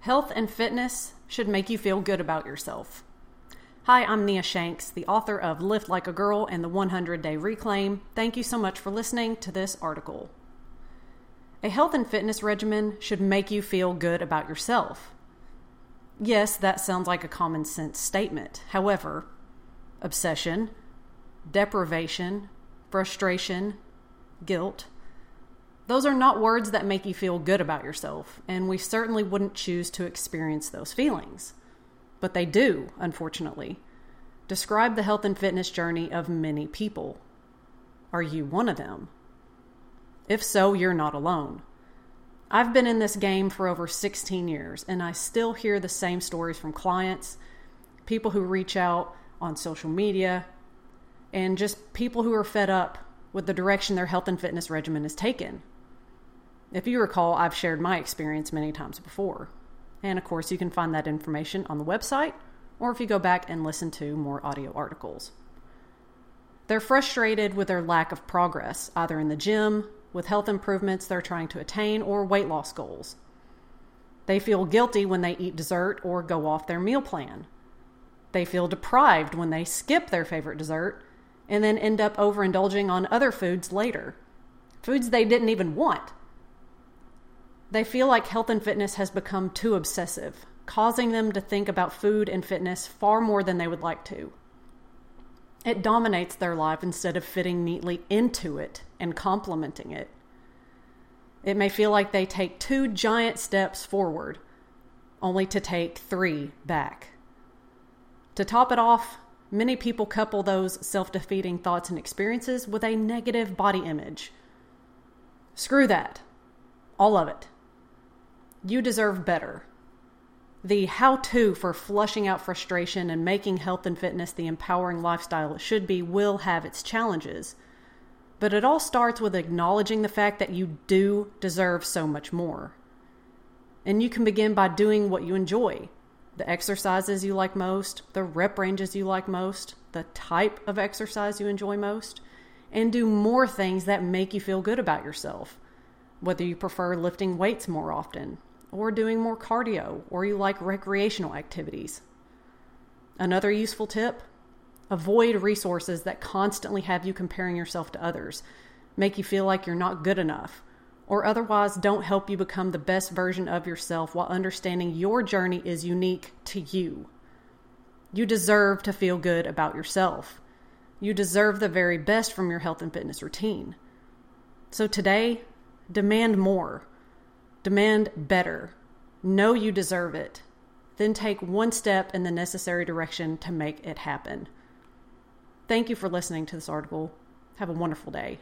Health and fitness should make you feel good about yourself. Hi, I'm Nia Shanks, the author of Lift Like a Girl and the 100 Day Reclaim. Thank you so much for listening to this article. A health and fitness regimen should make you feel good about yourself. Yes, that sounds like a common sense statement. However, obsession, deprivation, frustration, guilt, those are not words that make you feel good about yourself, and we certainly wouldn't choose to experience those feelings. But they do, unfortunately. Describe the health and fitness journey of many people. Are you one of them? If so, you're not alone. I've been in this game for over 16 years, and I still hear the same stories from clients, people who reach out on social media, and just people who are fed up with the direction their health and fitness regimen is taken. If you recall, I've shared my experience many times before. And of course, you can find that information on the website or if you go back and listen to more audio articles. They're frustrated with their lack of progress, either in the gym, with health improvements they're trying to attain, or weight loss goals. They feel guilty when they eat dessert or go off their meal plan. They feel deprived when they skip their favorite dessert and then end up overindulging on other foods later. Foods they didn't even want. They feel like health and fitness has become too obsessive, causing them to think about food and fitness far more than they would like to. It dominates their life instead of fitting neatly into it and complementing it. It may feel like they take two giant steps forward, only to take three back. To top it off, many people couple those self defeating thoughts and experiences with a negative body image. Screw that. All of it. You deserve better. The how to for flushing out frustration and making health and fitness the empowering lifestyle it should be will have its challenges. But it all starts with acknowledging the fact that you do deserve so much more. And you can begin by doing what you enjoy the exercises you like most, the rep ranges you like most, the type of exercise you enjoy most, and do more things that make you feel good about yourself. Whether you prefer lifting weights more often, or doing more cardio, or you like recreational activities. Another useful tip avoid resources that constantly have you comparing yourself to others, make you feel like you're not good enough, or otherwise don't help you become the best version of yourself while understanding your journey is unique to you. You deserve to feel good about yourself. You deserve the very best from your health and fitness routine. So today, demand more. Demand better. Know you deserve it. Then take one step in the necessary direction to make it happen. Thank you for listening to this article. Have a wonderful day.